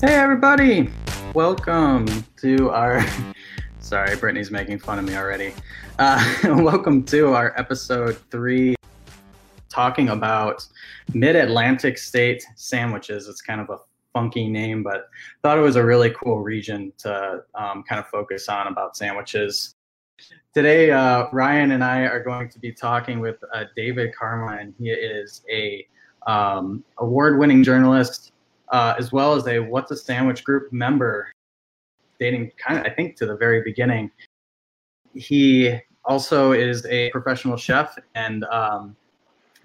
Hey, everybody! Welcome to our. Sorry, Brittany's making fun of me already. Uh, welcome to our episode three, talking about mid Atlantic state sandwiches. It's kind of a funky name, but thought it was a really cool region to um, kind of focus on about sandwiches. Today, uh, Ryan and I are going to be talking with uh, David Carmine. He is a um, award-winning journalist, uh, as well as a What's a Sandwich Group member, dating kind of I think to the very beginning. He also is a professional chef, and um,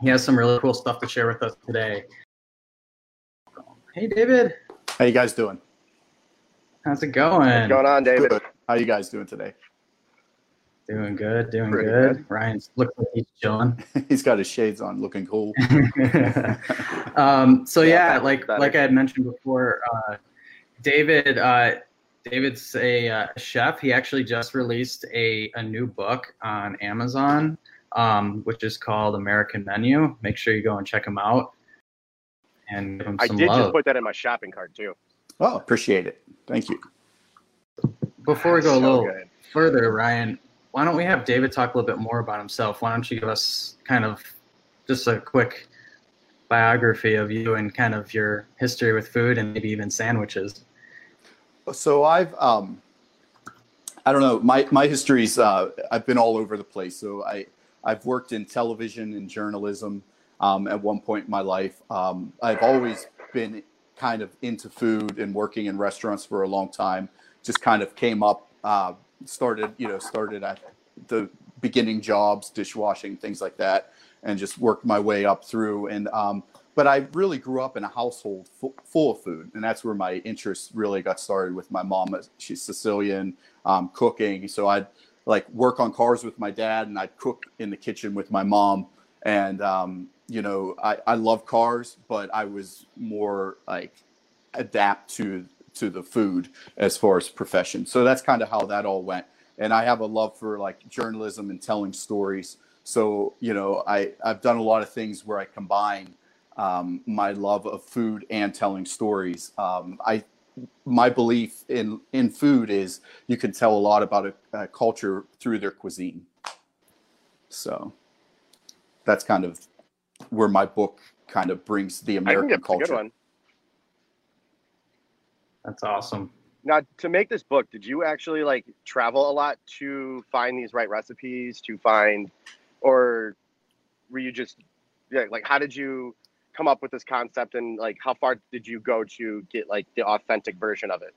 he has some really cool stuff to share with us today. Hey, David. How you guys doing? How's it going? What's going on, David? Good. How you guys doing today? Doing good, doing Pretty good. good. Ryan's looks like he's chilling. He's got his shades on, looking cool. um, so Yeah, yeah, that's like better. like I had mentioned before, uh, David uh, David's a uh, chef. He actually just released a, a new book on Amazon, um, which is called American Menu. Make sure you go and check him out and give him I did love. just put that in my shopping cart too. Oh, appreciate it. Thank you. Before we go a little good. further, Ryan, why don't we have David talk a little bit more about himself? Why don't you give us kind of just a quick biography of you and kind of your history with food and maybe even sandwiches? So I've, um, I don't know, my my history's uh, I've been all over the place. So I I've worked in television and journalism um, at one point in my life. Um, I've always been kind of into food and working in restaurants for a long time. Just kind of came up, uh, started you know started at the beginning jobs, dishwashing, things like that, and just worked my way up through. And um, but I really grew up in a household fu- full of food, and that's where my interest really got started with my mom. She's Sicilian, um, cooking, so I'd like work on cars with my dad, and I'd cook in the kitchen with my mom. And um, you know, I, I love cars, but I was more like adapt to to the food as far as profession. So that's kind of how that all went. And I have a love for like journalism and telling stories. So you know, I I've done a lot of things where I combine um, my love of food and telling stories. Um, I my belief in in food is you can tell a lot about a, a culture through their cuisine. So that's kind of where my book kind of brings the American that's a good culture. One. That's awesome. Now, to make this book, did you actually like travel a lot to find these right recipes? To find, or were you just yeah, like how did you come up with this concept and like how far did you go to get like the authentic version of it?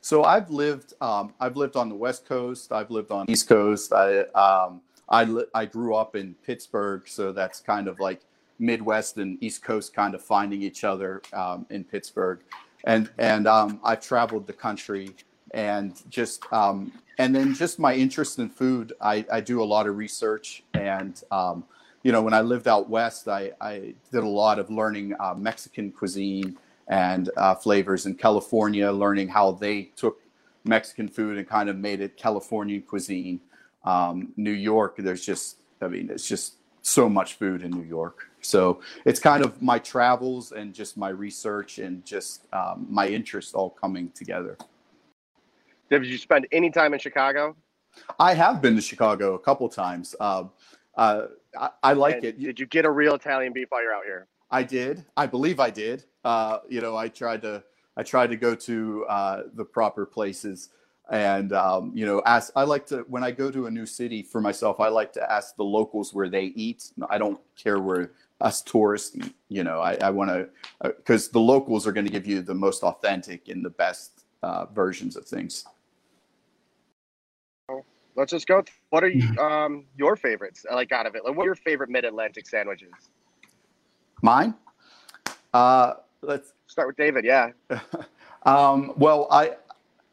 So I've lived um, I've lived on the West Coast. I've lived on the East Coast. I um, I li- I grew up in Pittsburgh, so that's kind of like Midwest and East Coast kind of finding each other um, in Pittsburgh, and and um, I've traveled the country and just um, and then just my interest in food. I, I do a lot of research and. Um, you know, when I lived out west, I, I did a lot of learning uh, Mexican cuisine and uh, flavors in California, learning how they took Mexican food and kind of made it Californian cuisine. Um, New York, there's just, I mean, it's just so much food in New York. So it's kind of my travels and just my research and just um, my interest all coming together. Did you spend any time in Chicago? I have been to Chicago a couple times. Uh, uh, I, I like And it. Did you get a real Italian beef while you're out here? I did. I believe I did. Uh, you know, I tried to I tried to go to uh, the proper places, and um, you know, ask. I like to when I go to a new city for myself. I like to ask the locals where they eat. I don't care where us tourists eat. You know, I, I want to because the locals are going to give you the most authentic and the best uh, versions of things. Let's just go. What are you, um, your favorites? Like out of it, like what are your favorite Mid-Atlantic sandwiches? Mine. Uh, let's Start with David. Yeah. um, well, I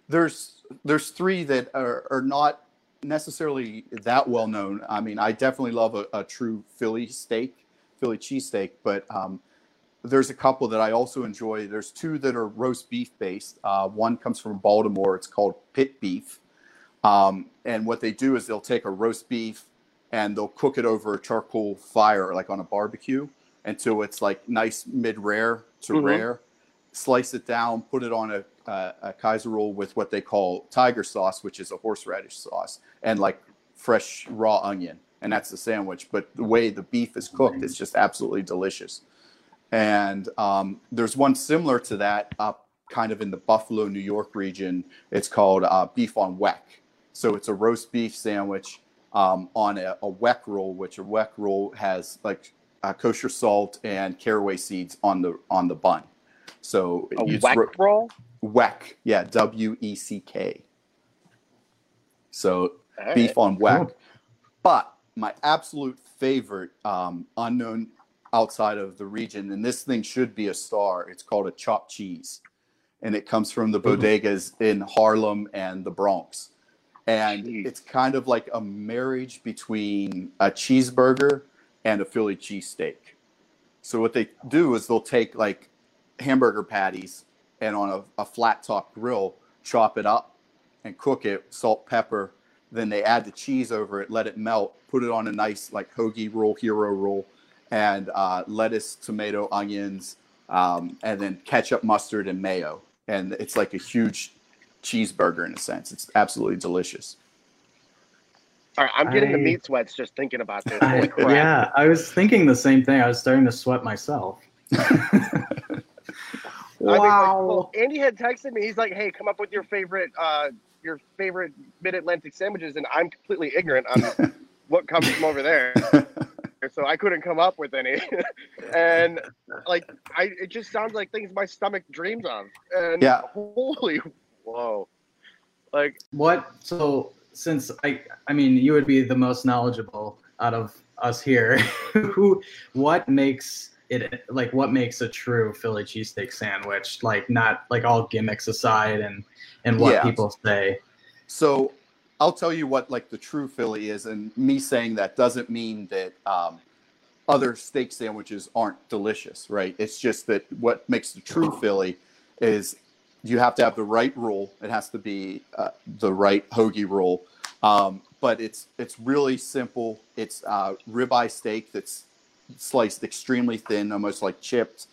there's there's three that are, are not necessarily that well known. I mean, I definitely love a, a true Philly steak, Philly cheesesteak, but um, there's a couple that I also enjoy. There's two that are roast beef based. Uh, one comes from Baltimore. It's called Pit Beef, um, and what they do is they'll take a roast beef and they'll cook it over a charcoal fire, like on a barbecue, until it's like nice mid rare to Mhm. rare, slice it down, put it on a, a, a Kaiser roll with what they call tiger sauce, which is a horseradish sauce, and like fresh raw onion, and that's the sandwich. But the way the beef is cooked, it's just absolutely delicious. And um, there's one similar to that up kind of in the Buffalo, New York region. It's called uh, beef on weck. So it's a roast beef sandwich um, on a, a weck roll, which a weck roll has like uh, kosher salt and caraway seeds on the on the bun. So A it's weck ro- roll. weck, yeah, W E C K. So All beef on weck. Cool. But my absolute favorite, um, unknown outside of the region, and this thing should be a star. It's called a chopped cheese, and it comes from the Ooh. bodegas in Harlem and the Bronx. And Jeez. it's kind of like a marriage between a cheeseburger and a Philly cheesesteak. So what they do is they'll take like hamburger patties and on a, a flat top grill, chop it up and cook it, salt, pepper. Then they add the cheese over it, let it melt, put it on a nice like hoagie roll, hero roll, and uh, lettuce, tomato, onions, um, and then ketchup, mustard, and mayo. And it's like a huge cheeseburger in a sense. It's absolutely delicious. All right, I'm getting the meat sweats just thinking about this. I, yeah, I was thinking the same thing. I was starting to sweat myself. I mean, like, well, Andy had texted me. He's like, "Hey, come up with your favorite, uh, your favorite Mid Atlantic sandwiches," and I'm completely ignorant on what comes from over there, so I couldn't come up with any. and like, I it just sounds like things my stomach dreams of. And Yeah. holy, whoa, like what? So since I, I mean, you would be the most knowledgeable out of us here. Who? What makes it like? What makes a true Philly cheesesteak sandwich? Like not like all gimmicks aside and and what Yeah. people say. So I'll tell you what like the true Philly is, and me saying that doesn't mean that um, other steak sandwiches aren't delicious, right? It's just that what makes the true Philly is you have to have the right roll. It has to be uh, the right hoagie roll, um, but it's it's really simple. It's uh, ribeye steak that's sliced extremely thin, almost like chipped,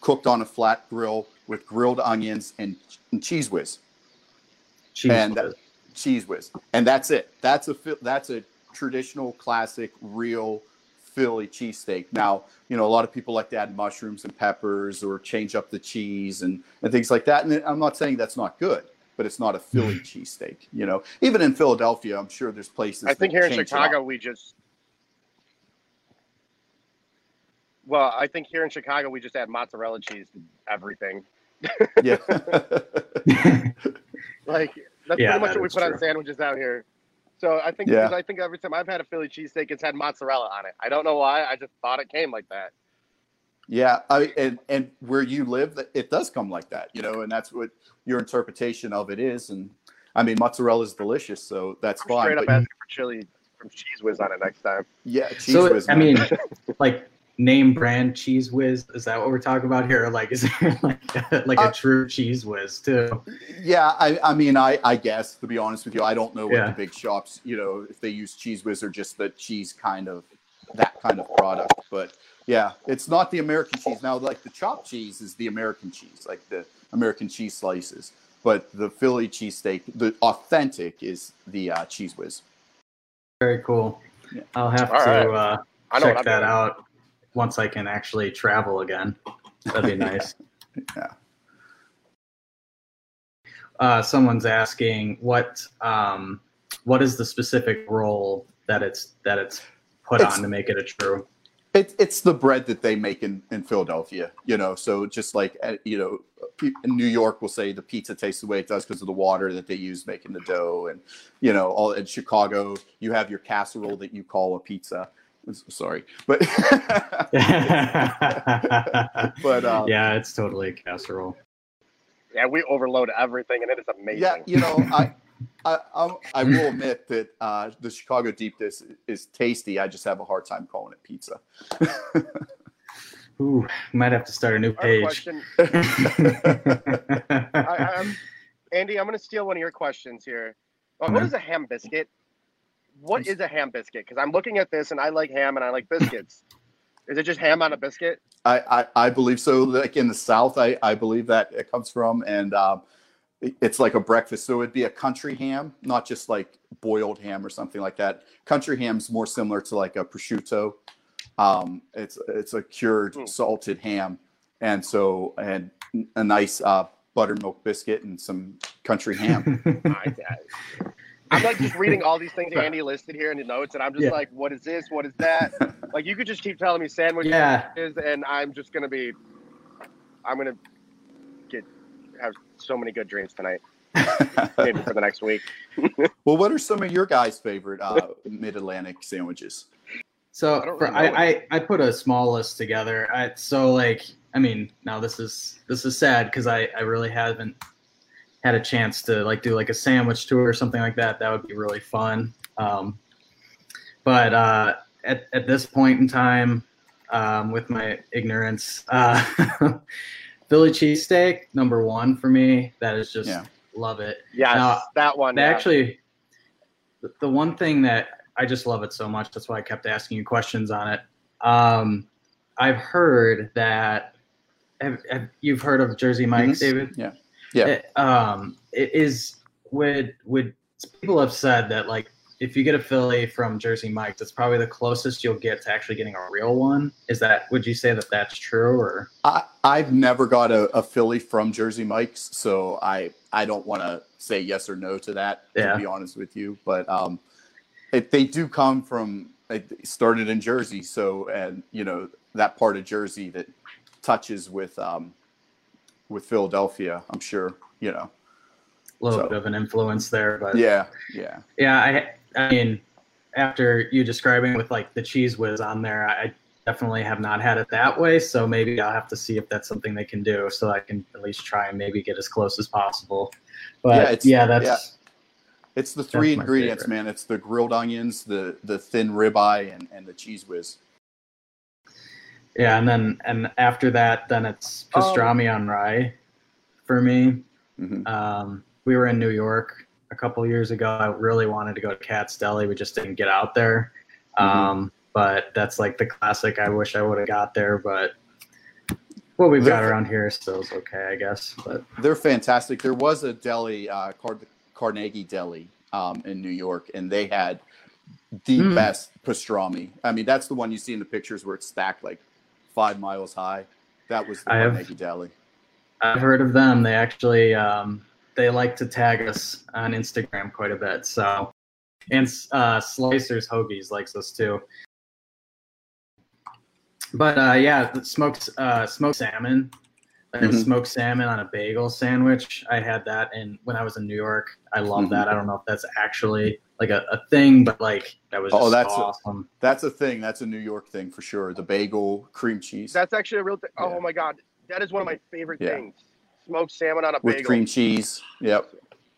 cooked on a flat grill with grilled onions and, and Cheez Whiz Cheese and whiz. Cheez Whiz, and that's it. That's a Phil- that's a traditional, classic, real Philly cheesesteak. Now, you know, a lot of people like to add mushrooms and peppers or change up the cheese and and things like that. And I'm not saying that's not good, but it's not a Philly mm-hmm. cheesesteak. You know, even in Philadelphia, I'm sure there's places. I think here in Chicago we just. Well, I think here in Chicago we just add mozzarella cheese to everything. yeah, Like that's Yeah, pretty much that what we is put on sandwiches out here. So I think Yeah. because I think every time I've had a Philly cheesesteak, it's had mozzarella on it. I don't know why. I just thought it came like that. yeah. I, and and where you live, it does come like that. You know, and that's what your interpretation of it is. And I mean, mozzarella is delicious, so that's I'm fine. straight up asking for chili from Cheez Whiz on it next time. yeah, cheese so whiz. I mean, like name brand Cheez Whiz. Is that what we're talking about here? Or like is there like like a Uh, true Cheez Whiz too? Yeah, I, I mean, I, I guess to be honest with you, I don't know what Yeah. the big shops, you know, if they use Cheez Whiz or just the cheese kind of that kind of product. But yeah, it's not the American cheese. Now, like the chopped cheese is the American cheese, like the American cheese slices. But the Philly cheesesteak, the authentic, is the uh, Cheez Whiz. Very cool. Yeah. I'll have All to right. uh, I know check that out once I can actually travel again. That'd be nice. Yeah. Uh, someone's asking what um, what is the specific role that it's that it's put It's- on to make it a true. It, it's the bread that they make in, in Philadelphia, you know. So just like uh, you know, in New York, will say the pizza tastes the way it does because of the water that they use making the dough, and you know, all in Chicago, you have your casserole that you call a pizza. S- Sorry, but but um, yeah, it's totally a casserole. Yeah, we overload everything, and it is amazing. yeah, you know, I. I, I'm, I will admit that uh, the Chicago deep dish is tasty. I just have a hard time calling it pizza. Ooh, might have to start a new I have a page. I, I'm, Andy, I'm going to steal one of your questions here. Uh, what Mhm. is a ham biscuit? What is a ham biscuit? Because I'm looking at this and I like ham and I like biscuits. is it just ham on a biscuit? I, I, I believe so. Like in the South, I, I believe that it comes from, and um, it's like a breakfast. So it'd be a country ham, not just like boiled ham or something like that. Country ham's more similar to like a prosciutto. Um, it's it's a cured Hmm. salted ham, and so and a nice uh, buttermilk biscuit and some country ham. I, am like just reading all these things Andy listed here in the notes, and I'm just Yeah. like, what is this? What is that? like you could just keep telling me sandwiches, Yeah. and I'm just gonna be, I'm gonna get have so many good dreams tonight, maybe for the next week. well, what are some of your guys' favorite uh, Mid Atlantic sandwiches? So I don't for, really I, I I put a small list together. I, so like I mean now this is this is sad because I I really haven't had a chance to like do like a sandwich tour or something like that. That would be really fun. Um, but uh, at at this point in time, um, with my ignorance, uh, Philly cheesesteak number one for me. That is just Yeah. Love it. Yeah, Now, that one. Yeah. actually, the- one thing that I just love it so much. That's why I kept asking you questions on it. Um, I've heard that. Have, have you've heard of Jersey Mike's, Mhm. David? Yeah. Yeah. It, um, it is would would people have said that like if you get a Philly from Jersey Mike's, it's probably the closest you'll get to actually getting a real one. Is that? Would you say that that's true or? I, I've never got a, a Philly from Jersey Mike's, so I I don't want to say yes or no to that. Yeah. To be honest with you, but um, it, they do come from. It started in Jersey, so and you know that part of Jersey that touches with um, with Philadelphia. I'm sure you know. A little So- bit of an influence there, but Yeah, yeah. Yeah, I, I mean, after you describing with like the Cheez Whiz on there, I definitely have not had it that way. So maybe I'll have to see if that's something they can do, so I can at least try and maybe get as close as possible. But Yeah, yeah, that's It's the three ingredients, favorite. man. It's the grilled onions, the the thin ribeye, and and the Cheez Whiz. Yeah, and then and after that, then it's pastrami on rye for me. hmm Um, we were in New York a couple years ago. I really wanted to go to Katz's Deli. We just didn't get out there. Um, but that's like the classic. I wish I would have got there, but what we've got They're- around here still is okay, I guess. But They're fantastic. There was a deli, uh, Car- Carnegie Deli, um, in New York, and they had the Mm. best pastrami. I mean, that's the one you see in the pictures where it's stacked like five miles high. That was the I have-. I've heard of them. They actually um, they like to tag us on Instagram quite a bit. So, and uh, Slicers Hoagies likes us too. But uh, yeah, the smoked uh, smoked salmon, like Mhm. smoked salmon on a bagel sandwich. I had that in when I was in New York. I love Mhm. that. I don't know if that's actually like a, a thing, but like that was Oh, just that's a- awesome. That's a thing. That's a New York thing for sure. The bagel, cream cheese That's actually a real thing. Oh yeah. Oh my god, that is one of my favorite Yeah. things. Smoked salmon on a with bagel. With cream cheese. Yep.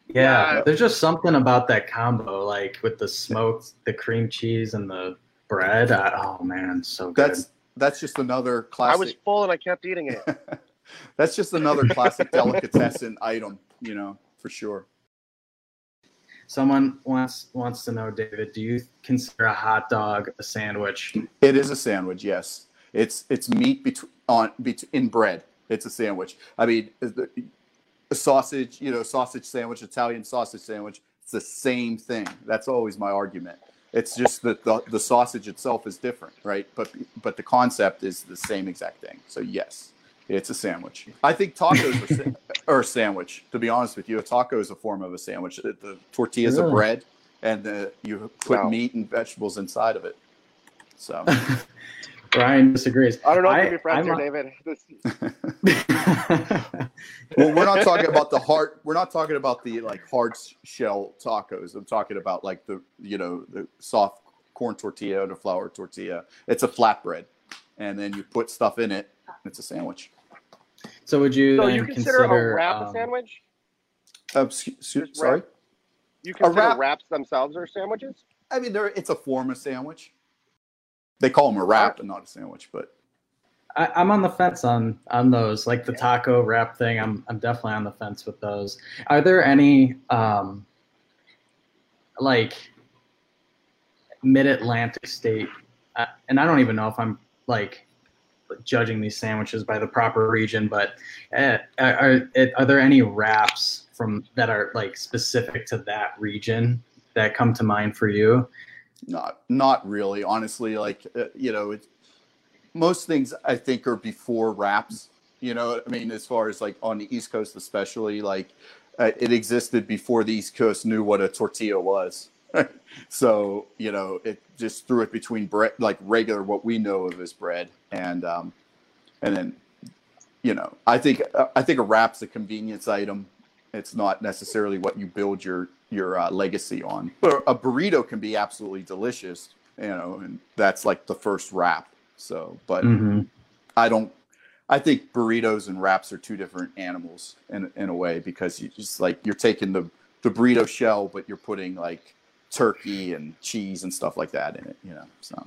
Yeah, Yeah. there's just something about that combo, like with the smoked, the cream cheese, and the bread. I, oh man, so good. That's that's just another classic. I was full and I kept eating it. that's just another classic delicatessen item. You know, for sure. Someone wants wants to know, David, do you consider a hot dog a sandwich? It is a sandwich. Yes, it's it's meat between on bet- in bread. It's a sandwich. I mean, a sausage. You know, sausage sandwich, Italian sausage sandwich. It's the same thing. That's always my argument. It's just that the, the sausage itself is different, right? But but the concept is the same exact thing. So yes, it's a sandwich. I think tacos are, a sandwich. To be honest with you, a taco is a form of a sandwich. The, the tortillas Really? of bread, and the, you put Wow. meat and vegetables inside of it. So. Brian disagrees. I don't know if I- we can be friends I'm here, David. Well, we're not talking about the hard. We're not talking about the like hard shell tacos. I'm talking about like the you know the soft corn tortilla and a flour tortilla. It's a flatbread, and then you put stuff in it. and It's a sandwich. so would you so you consider, a wrap um, a sandwich? Uh, sc- s- sorry. wrap- You consider wrap- wraps themselves are sandwiches? I mean, there. It's a form of sandwich. They call them a wrap and not a sandwich, but I, I'm on the fence on on those, like the taco wrap thing. I'm I'm definitely on the fence with those. Are there any um like mid Atlantic state? Uh, and I don't even know if I'm like judging these sandwiches by the proper region, but uh, are are there any wraps from that are like specific to that region that come to mind for you? Not not really, honestly. Like uh, you know, it, most things I think are before wraps. You know, I mean, as far as like on the East Coast, especially, like uh, it existed before the East Coast knew what a tortilla was. so you know, it just threw it between bread, like regular what we know of as bread, and um, and then you know, I think I think a wrap's a convenience item. It's not necessarily what you build your your uh, legacy on. But a burrito can be absolutely delicious, you know, and that's like the first wrap. So, but mm-hmm. I don't I think burritos and wraps are two different animals in in a way because you just like you're taking the the burrito shell, but you're putting like turkey and cheese and stuff like that in it. You know, so.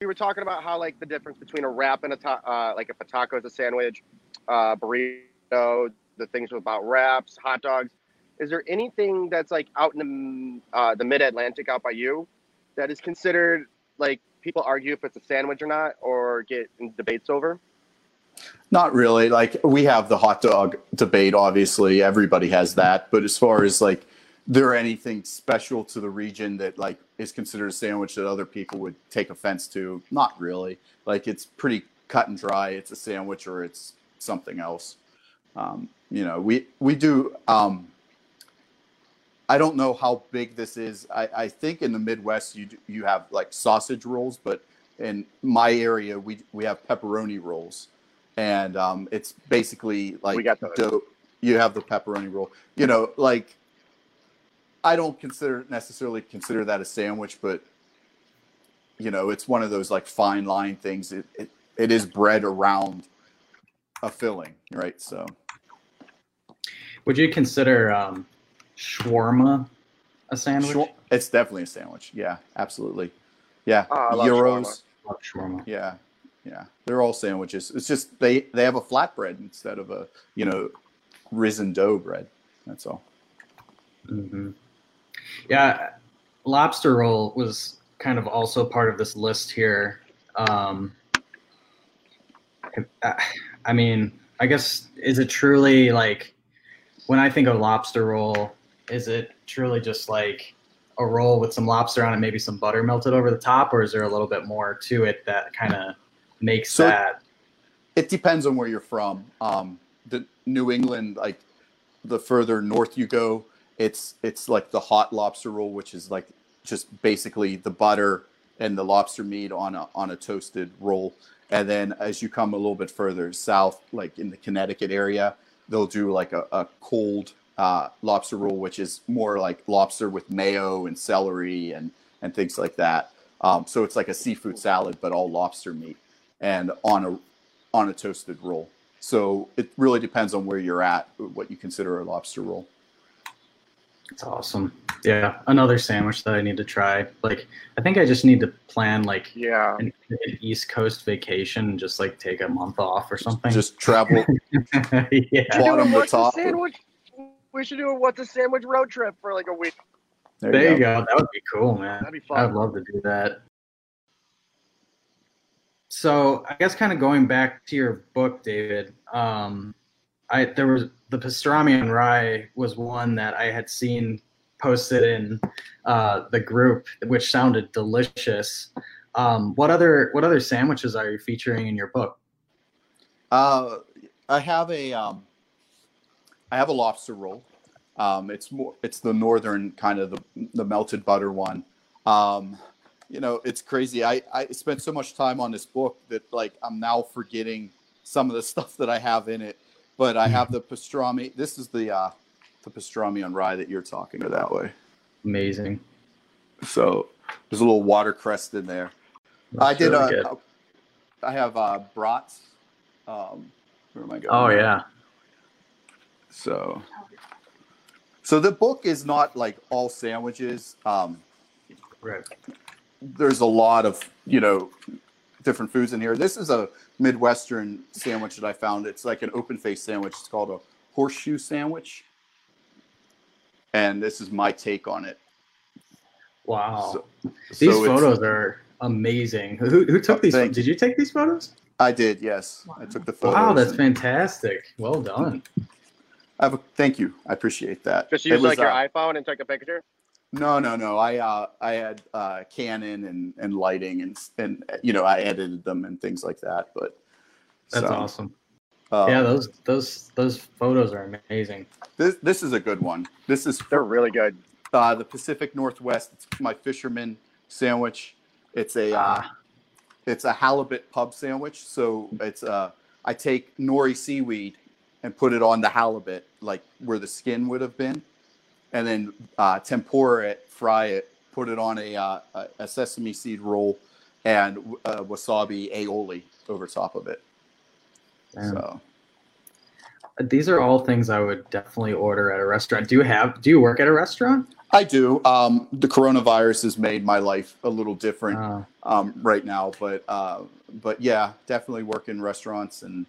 We were talking about how like the difference between a wrap and a ta- uh, like if a taco is a sandwich, uh, burrito, the things about wraps, hot dogs. Is there anything that's like out in the uh, the mid Atlantic out by you that is considered like people argue if it's a sandwich or not, or get debates over? Not really. Like we have the hot dog debate, obviously. Everybody has that. But as far as like there anything special to the region that like is considered a sandwich that other people would take offense to? Not really. Like it's pretty cut and dry. It's a sandwich or it's something else. Um, you know, we we do. Um, I don't know how big this is. I, I think in the Midwest you do, you have like sausage rolls, but in my area we we have pepperoni rolls and um, it's basically like we got dough. You have the pepperoni roll. You know, like I don't consider necessarily consider that a sandwich, but you know, it's one of those like fine line things. It it, it is bread around a filling, right? So, would you consider um, shawarma a sandwich? It's definitely a sandwich. Yeah, absolutely. Yeah, oh, gyros. Shawarma. Yeah, yeah, they're all sandwiches. It's just they they have a flatbread instead of a you know risen dough bread. That's all. Mm-hmm. Yeah, lobster roll was kind of also part of this list here. Um, I mean, I guess is it truly like when I think of lobster roll, is it truly just like a roll with some lobster on it, maybe some butter melted over the top, or is there a little bit more to it that kind of makes so that? It depends on where you're from. Um, the New England, like the further north you go, it's it's like the hot lobster roll, which is like just basically the butter and the lobster meat on a on a toasted roll. And then as you come a little bit further south, like in the Connecticut area, they'll do like a, a cold uh, lobster roll, which is more like lobster with mayo and celery and and things like that. Um, so it's like a seafood salad, but all lobster meat and on a on a toasted roll. So it really depends on where you're at, what you consider a lobster roll. It's awesome. Yeah, another sandwich that I need to try. Like, I think I just need to plan like yeah an, an East Coast vacation and just like take a month off or something. Just travel. yeah. Bottom to top. Sandwich. We should do a what's a sandwich road trip for like a week. There, there you, go. go. That would be cool, man. That'd be fun. I'd love to do that so I guess kind of going back to your book, David. Um, I there was the pastrami and rye was one that I had seen posted in uh, the group, which sounded delicious. Um, what other what other sandwiches are you featuring in your book? Uh, I have a um, I have a lobster roll. Um, it's more it's the northern kind of the the melted butter one. Um, you know, it's crazy. I, I spent so much time on this book that like I'm now forgetting some of the stuff that I have in it. But I have the pastrami. This is the uh, the pastrami on rye that you're talking about that way. Amazing. So there's a little watercress in there. That's I did. Really uh, I have uh, brats. Um, where am I going? Oh yeah. So, so the book is not like all sandwiches. Um, right there's a lot of you know different foods in here. This is a Midwestern sandwich that I found. It's like an open face sandwich. It's called a horseshoe sandwich, and this is my take on it. Wow, so, these so photos are amazing. Who, who took these? Did you take these photos? I did. Yes, I took the photos. Wow, that's and fantastic. Well done. I have a, thank you. I appreciate that. Just It use was, like your uh, iPhone and take a picture. No, no, no. I uh, I had uh, Canon and, and lighting and and you know I edited them and things like that. But That's so, awesome. uh, yeah, those those those photos are amazing. This this is a good one. This is They're really good. uh, the Pacific Northwest. It's my fisherman sandwich. It's a uh, Ah. it's a halibut pub sandwich. So it's uh, I take nori seaweed and put it on the halibut, like where the skin would have been, and then uh, tempura it, fry it, put it on a uh, a- sesame seed roll, and uh, wasabi aioli over top of it. Man. So These are all things I would definitely order at a restaurant. Do you have? Do you work at a restaurant? I do. Um, the coronavirus has made my life a little different. Uh, um, right now. But uh, but yeah, definitely work in restaurants and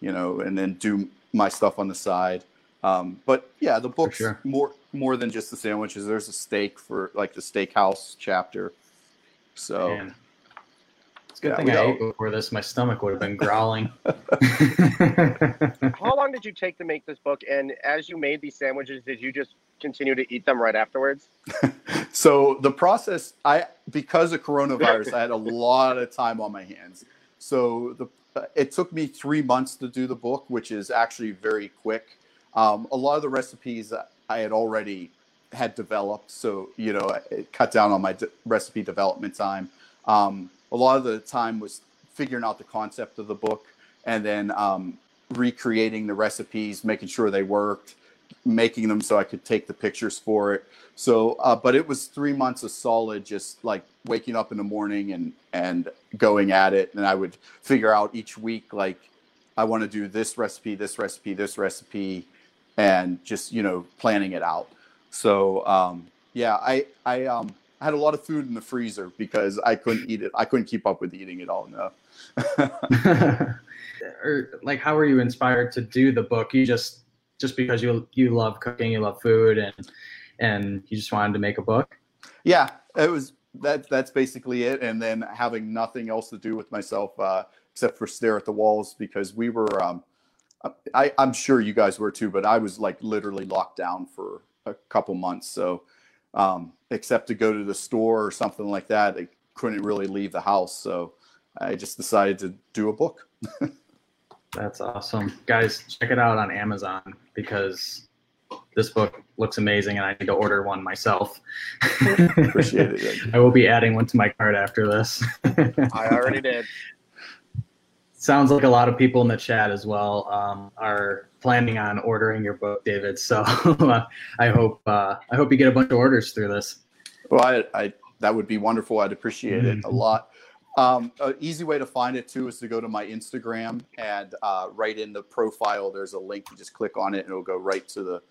you know, and then do my stuff on the side. Um, but yeah, the book's sure. more more than just the sandwiches. There's a steak for like the steakhouse chapter. So man. It's a good Yeah, thing we I don't- ate before this. My stomach would have been growling. How long did you take to make this book? And as you made these sandwiches, did you just continue to eat them right afterwards? so the process I because of coronavirus, I had a lot of time on my hands. So the it took me three months to do the book, which is actually very quick. Um, a lot of the recipes I had already had developed, so you know it cut down on my de- recipe development time. Um, a lot of the time was figuring out the concept of the book and then um, recreating the recipes, making sure they worked, making them so I could take the pictures for it. So, uh, but it was three months of solid, just like waking up in the morning and and going at it. And I would figure out each week, like I want to do this recipe, this recipe, this recipe, and just you know planning it out. So um, yeah, I I um I had a lot of food in the freezer because I couldn't eat it. I couldn't keep up with eating it all. No. or like, how were you inspired to do the book? You just just because you you love cooking, you love food, and and you just wanted to make a book. yeah it was that that's basically it and then having nothing else to do with myself uh, except for stare at the walls because we were um, I, i'm sure you guys were too but i was like literally locked down for a couple months so um, except to go to the store or something like that i couldn't really leave the house so i just decided to do a book That's awesome, guys. Check it out on Amazon because this book looks amazing, and I need to order one myself. appreciate it I will be adding one to my cart after this. I already did. Sounds like a lot of people in the chat as well um, are planning on ordering your book, David. So I hope uh, I hope you get a bunch of orders through this. Well, I, I that would be wonderful. I'd appreciate it a lot. Um, an easy way to find it too is to go to my Instagram and uh, right in the profile. There's a link. You just click on it, and it'll go right to the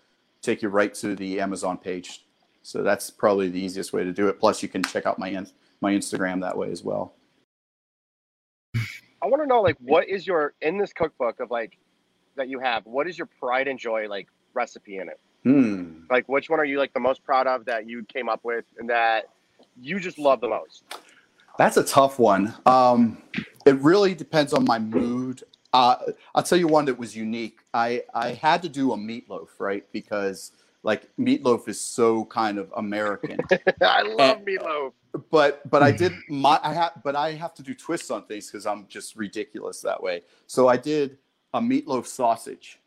take you right to the Amazon page. So that's probably the easiest way to do it. Plus, you can check out my in- my Instagram that way as well. I want to know, like, what is your in this cookbook of like that you have? What is your pride and joy like recipe in it? Hmm. Like, which one are you like the most proud of that you came up with and that you just love the most? That's a tough one. Um, it really depends on my mood. Uh, I'll tell you one that was unique. I, I had to do a meatloaf, right? Because like meatloaf is so kind of American. I love meatloaf. But but I did my I have but I have to do twists on things because I'm just ridiculous that way. So I did a meatloaf sausage.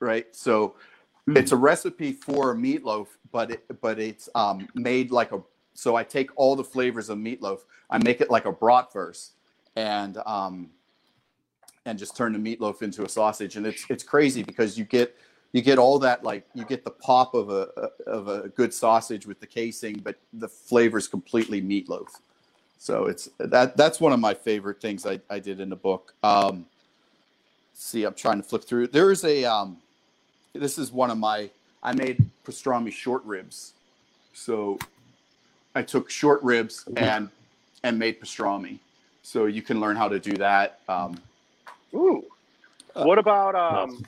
Right. So Hmm. it's a recipe for a meatloaf, but it but it's um, made like a so I take all the flavors of meatloaf, I make it like a bratwurst, and um, and just turn the meatloaf into a sausage, and it's it's crazy because you get you get all that like you get the pop of a of a good sausage with the casing, but the flavor is completely meatloaf. So it's that that's one of my favorite things I, I did in the book. Um, see, I'm trying to flip through. There is a um, this is one of my I made pastrami short ribs. So I took short ribs and and made pastrami. So you can learn how to do that. Um, Ooh. What about um?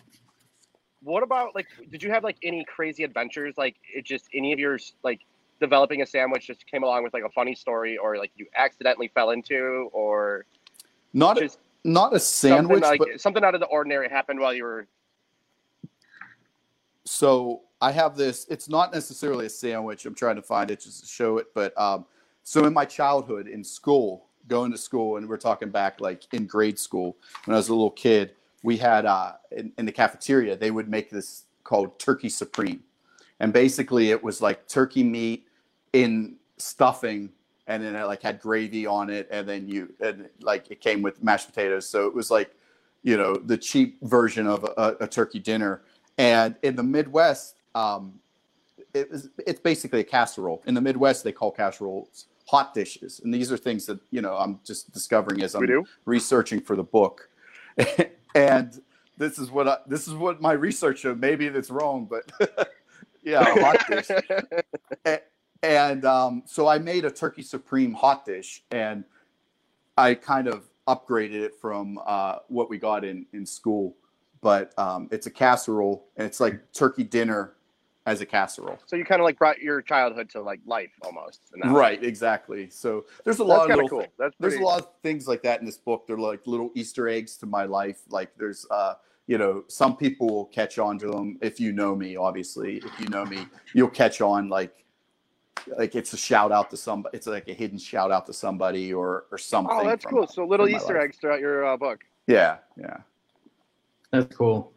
What about like? Did you have like any crazy adventures? Like it just any of yours like developing a sandwich just came along with like a funny story, or like you accidentally fell into, or Not a, Just not a sandwich, something like but something out of the ordinary happened while you were. so I have this. It's not necessarily a sandwich. I'm trying to find it just to show it. But um, so in my childhood in school, going to school, and we're talking back like in grade school when I was a little kid, we had uh, in, in the cafeteria they would make this called turkey supreme, and basically it was like turkey meat in stuffing. And then it like had gravy on it, and then you and like it came with mashed potatoes. So it was like, you know, the cheap version of a, a turkey dinner. And in the Midwest, um, it was, it's basically a casserole. In the Midwest, they call casseroles hot dishes, and these are things that you know I'm just discovering as I'm researching for the book. and this is what I, this is what my research showed. Maybe that's wrong, but yeah, hot dish. A- and um, so I made a turkey supreme hot dish, and I kind of upgraded it from uh, what we got in in school. But um, it's a casserole, and it's like turkey dinner as a casserole. so you kind of like brought your childhood to like life almost. in way. Right, exactly. So there's a That's lot of little cool. thi- That's there's a lot of things like that in this book. They're like little Easter eggs to my life. Like there's uh you know, some people will catch on to them if you know me, obviously. If you know me, you'll catch on like like it's a shout out to somebody it's like a hidden shout out to somebody or or something. Oh, that's from- cool. So little Easter eggs throughout your uh, book. Yeah, yeah. That's cool.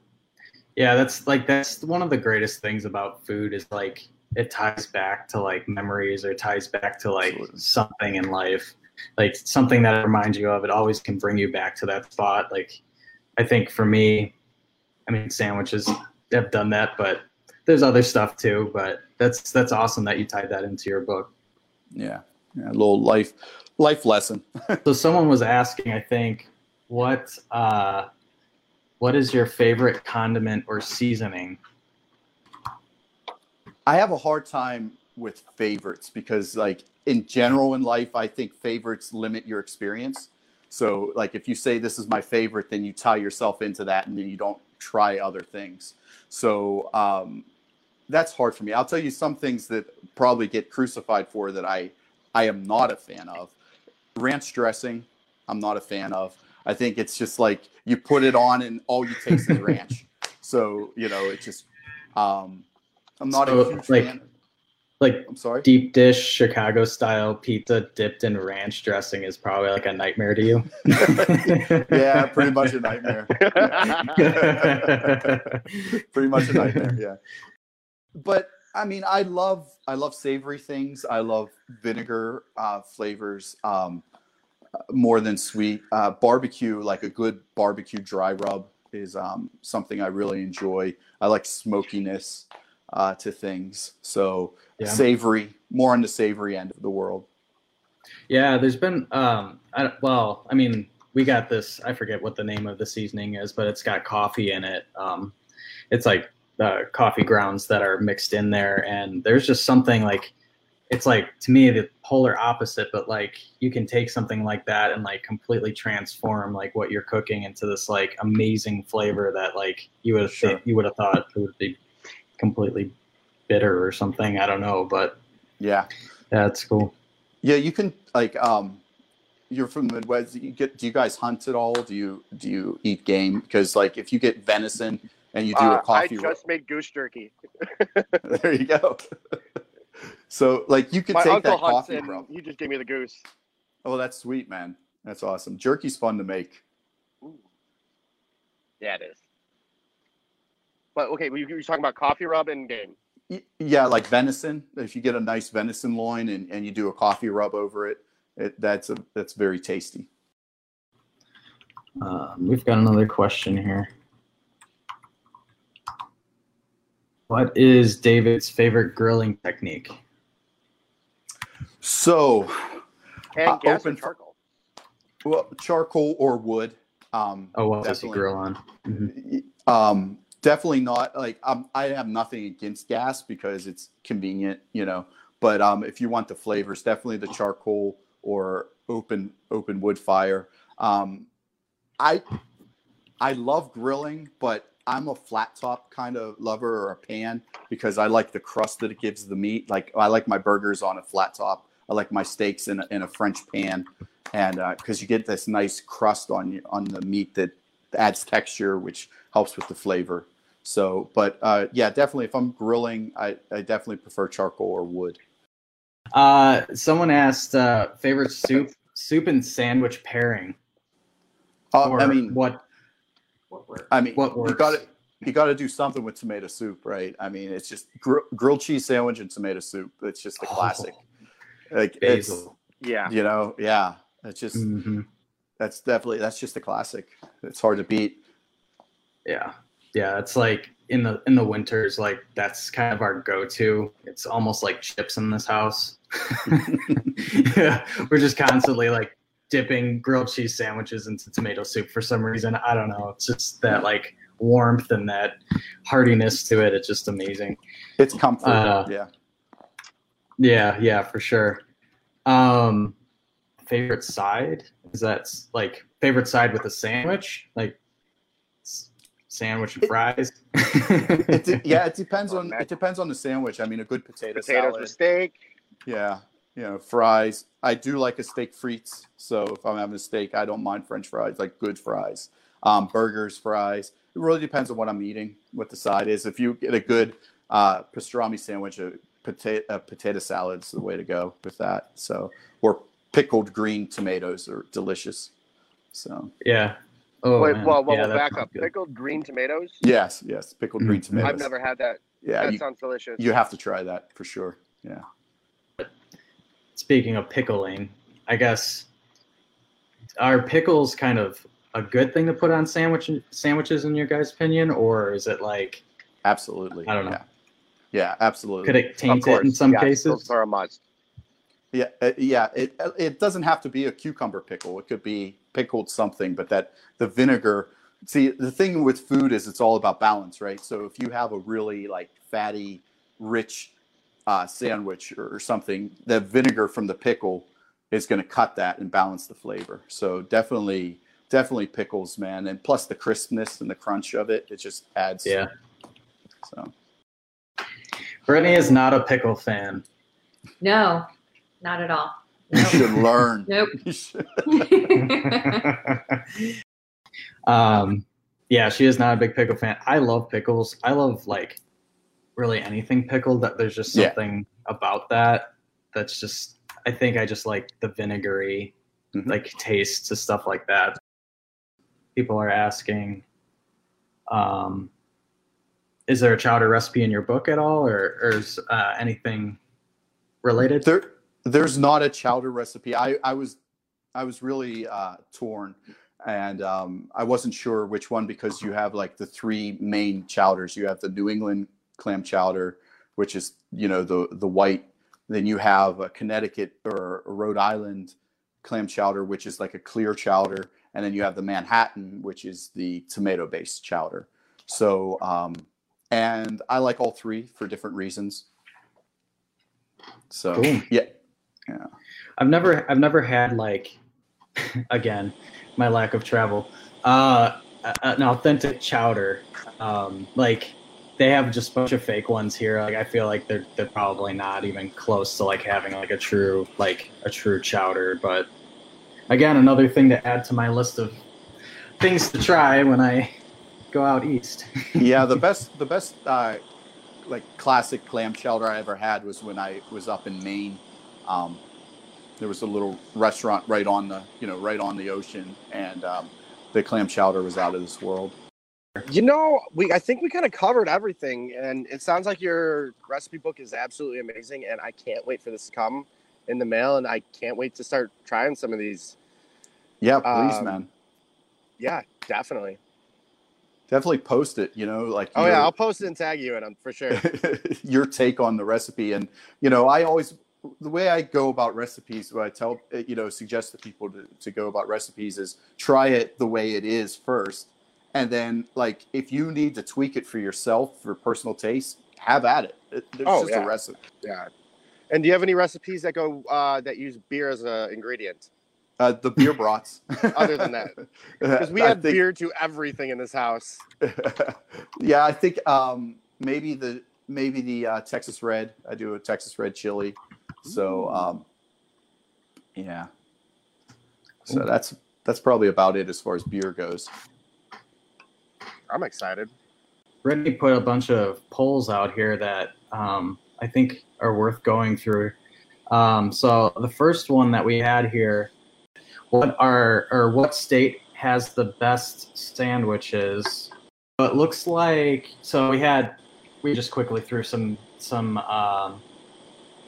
Yeah, that's like that's one of the greatest things about food is like it ties back to like memories or ties back to like Absolutely. something in life. Like something that reminds you of it always can bring you back to that spot. Like I think for me, I mean sandwiches have done that, but there's other stuff too. But that's that's awesome that you tied that into your book. Yeah. Yeah, a little life life lesson. So someone was asking, I think, what uh, what is your favorite condiment or seasoning? I have a hard time with favorites because, like, in general in life, I think favorites limit your experience. So, like, if you say this is my favorite, then you tie yourself into that and then you don't try other things. So, um, that's hard for me. I'll tell you some things that probably get crucified for that I, I am not a fan of. Ranch dressing, I'm not a fan of. I think it's just like you put it on and all you taste is ranch. So, you know, it just, um, I'm not So, a huge like, fan. Like I'm sorry. deep dish Chicago style pizza dipped in ranch dressing is probably like a nightmare to you. yeah, pretty much a nightmare. pretty much a nightmare. Yeah. But I mean, I love I love savory things. I love vinegar uh, flavors um, more than sweet. Uh, barbecue, like a good barbecue dry rub, is um, something I really enjoy. I like smokiness uh, to things. So Yeah. savory, more on the savory end of the world. Yeah, there's been um I, well, I mean, we got this, I forget what the name of the seasoning is, but it's got coffee in it. Um it's like the coffee grounds that are mixed in there and there's just something like it's like to me the polar opposite but like you can take something like that and like completely transform like what you're cooking into this like amazing flavor that like you would have Sure. you would have thought it would be completely bitter or something i don't know but Yeah. yeah it's cool Yeah, you can like um you're from the Midwest. You get do you guys hunt at all? Do you do you eat game? Because like if you get venison and you do Uh, a coffee I ro- just made goose jerky. there you go. so like you could My take uncle that hunts coffee and rub. he just gave me the goose. Oh, that's sweet, man. That's awesome. Jerky's fun to make. Yeah, it is. But okay, you you were talking about coffee rub and game. Yeah, like venison. If you get a nice venison loin and, and you do a coffee rub over it, it that's a that's very tasty. Um, we've got another question here. What is David's favorite grilling technique? So, And Uh, gas open or charcoal. well, charcoal or wood. Um, Oh, what does he Definitely. grill on? Mhm. um definitely not like um, i have nothing against gas because it's convenient you know but um if you want the flavors definitely the charcoal or open open wood fire um i i love grilling but i'm a flat top kind of lover or a pan because i like the crust that it gives the meat like i like my burgers on a flat top i like my steaks in a, in a french pan and because you get this nice crust on on the meat that adds texture, which helps with the flavor. So, but uh, yeah, definitely if I'm grilling, I, I definitely prefer charcoal or wood. Uh, someone asked uh, favorite soup, soup and sandwich pairing. Uh, Or I mean, what? what I mean, what works? you got to you got to do something with tomato soup, right? I mean, it's just gr- grilled cheese sandwich and tomato soup. It's just the classic. Like it's Basil. Yeah. you know, yeah. It's just Mhm. that's definitely that's just a classic. It's hard to beat. Yeah, yeah. It's like in the in the winters, like that's kind of our go-to. It's almost like chips in this house. yeah, we're just constantly like dipping grilled cheese sandwiches into tomato soup for some reason. I don't know. It's just that like warmth and that heartiness to it. It's just amazing. It's comfort. Uh, yeah. Yeah, yeah, for sure. Um, favorite side is that like favorite side with a sandwich, like sandwich and It- fries. It de- yeah, it depends Oh, on it depends on the sandwich. I mean, a good potato Potatoes salad. with steak. Yeah, you know, fries. I do like a steak frites. So if I'm having a steak, I don't mind French fries, like good fries. Um, burgers, fries. It really depends on what I'm eating, what the side is. If you get a good uh, pastrami sandwich, a potato, a potato salad's the way to go with that. So or pickled green tomatoes are delicious. So yeah. Oh, Wait, man. well, well, Yeah, well that back up. good. Pickled green tomatoes. yes, yes, pickled green Mm. tomatoes. I've never had that. Yeah, that you, sounds delicious. you have to try that for sure. Yeah. Speaking of pickling, I guess are pickles kind of a good thing to put on sandwich sandwiches in your guys' opinion, or is it like Absolutely. I don't know. Yeah, yeah absolutely. could it taint it in some yes, cases? Yeah, uh, yeah. It it doesn't have to be a cucumber pickle. It could be pickled something, but that the vinegar. See, the thing with food is it's all about balance, right? So if you have a really like fatty, rich uh, sandwich or, or something, the vinegar from the pickle is going to cut that and balance the flavor. So definitely, definitely pickles, man, and plus the crispness and the crunch of it, it just adds. Yeah. So Brittany is not a pickle fan. No, not at all. you should learn. Nope. Should- um, yeah, she is not a big pickle fan. I love pickles. I love like really anything pickled. That there's just Yeah. something about that that's just. I think I just like the vinegary, Mhm. like taste to stuff like that. People are asking, um, is there a chowder recipe in your book at all, or, or is uh, anything related? There, there's not a chowder recipe. I, I was, I was really uh, torn, and um, I wasn't sure which one because you have like the three main chowders. You have the New England clam chowder, which is you know the the white. Then you have a Connecticut or Rhode Island clam chowder, which is like a clear chowder, and then you have the Manhattan, which is the tomato based chowder. So, um, and I like all three for different reasons. So Cool. yeah, I've never I've never had like again my lack of travel. Uh an authentic chowder. Um like they have just a bunch of fake ones here. Like I feel like they're they're probably not even close to like having like a true like a true chowder. But again another thing to add to my list of things to try when I go out east yeah. The best, the best, uh, like classic clam chowder I ever had was when I was up in Maine. Um, there was a little restaurant right on the, you know, right on the ocean, and um, the clam chowder was out of this world. You know, we I think we kind of covered everything, and it sounds like your recipe book is absolutely amazing, and I can't wait for this to come in the mail, and I can't wait to start trying some of these. Yeah, please, Um, man. Yeah, definitely. Definitely post it. You know, like Oh your- yeah, I'll post it and tag you in them for sure. your take on the recipe and you know i always the way i go about recipes what i tell you know suggest to people to, to go about recipes is try it the way it is first and then like if you need to tweak it for yourself for personal taste have at it It- there's Oh, just yeah. a recipe Yeah. And do you have any recipes that go uh, that use beer as an ingredient? Uh, the beer brats Other than that. Because we I add think- beer to everything in this house. yeah i think um maybe the maybe the uh, texas red i do a texas red chili so um yeah So that's that's probably about it as far as beer goes. I'm excited. Brittany put a bunch of polls out here that um, I think are worth going through. Um, so the first one that we had here, what are or what state has the best sandwiches? So it looks like so we had we just quickly threw some some um,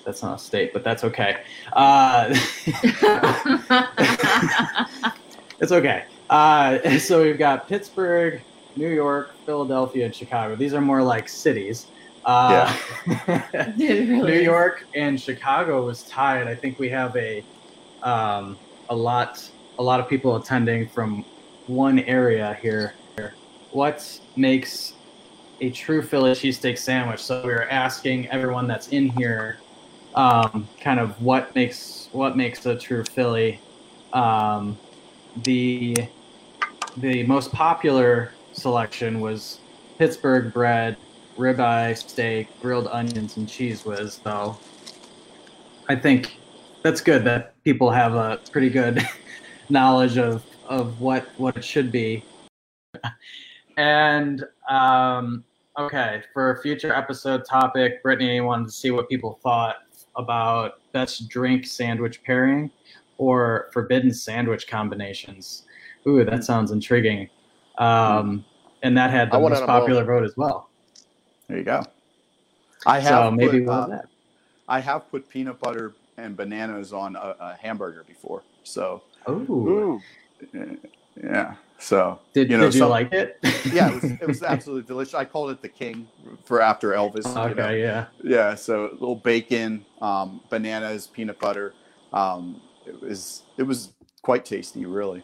that's not a state, but that's okay. Uh, it's okay. Uh, so we've got Pittsburgh, New York, Philadelphia, and Chicago. These are more like cities. Uh, It really New. York and Chicago was tied. I think we have a um, a lot a lot of people attending from one area here. What makes a true Philly cheesesteak sandwich? So we were asking everyone that's in here, um, kind of what makes what makes a true Philly. Um, the the most popular selection was Pittsburgh bread, ribeye steak, grilled onions, and Cheez Whiz. Though I think that's good that people have a pretty good knowledge of of what what it should be. And um, okay, for a future episode topic, Brittany wanted to see what people thought about best drink sandwich pairing or forbidden sandwich combinations. Ooh, that sounds intriguing. Um, and that had the most it on both. popular vote as well. There you go. I have So maybe put, uh, that. I have put peanut butter and bananas on a, a hamburger before. So Ooh. Ooh. yeah. So Did, you know, did you some- like it? yeah, it was, it was absolutely delicious. I called it the king for after Elvis. you okay, know. yeah. Yeah, so a little bacon, um, bananas, peanut butter. Um, it was it was quite tasty, really.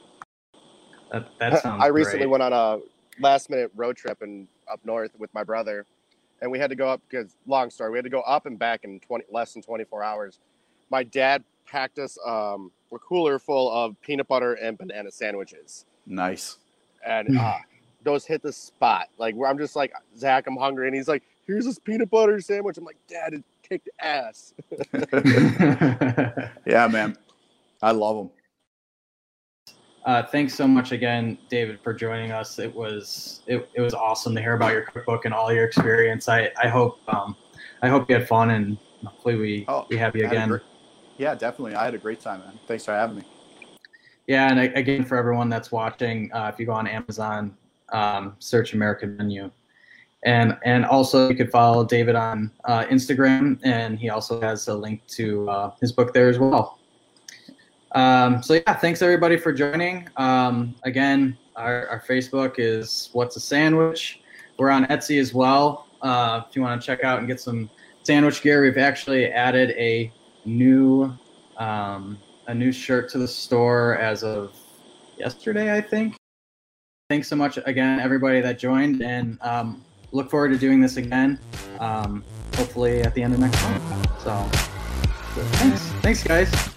That, that sounds I recently great. went on a last minute road trip in up north with my brother, and we had to go up because long story. We had to go up and back in twenty less than twenty four hours. My dad packed us um, a cooler full of peanut butter and banana sandwiches, Nice. and uh, those hit the spot. Like where I'm just like Zach, I'm hungry, and he's like, "Here's this peanut butter sandwich." I'm like, "Dad, it kicked ass." yeah, man, I love them. uh, thanks so much again, David, for joining us. It was it, it was awesome to hear about your cookbook and all your experience. I I hope um, I hope you had fun and hopefully we Oh, we have you I again. great- yeah, definitely. I had a great time, man. Thanks for having me. Yeah, and again for everyone that's watching, uh, if you go on Amazon, um, search American Menu, and and also you could follow David on uh, Instagram, and he also has a link to uh, his book there as well. Um, so yeah, thanks everybody for joining. Um, again, our, our Facebook is What's a Sandwich. We're on Etsy as well. Uh, if you want to check out and get some sandwich gear, we've actually added a new um, a new shirt to the store as of yesterday, I think. Thanks so much again, everybody that joined, and um, look forward to doing this again. Um, hopefully at the end of next month. So, thanks, thanks, guys.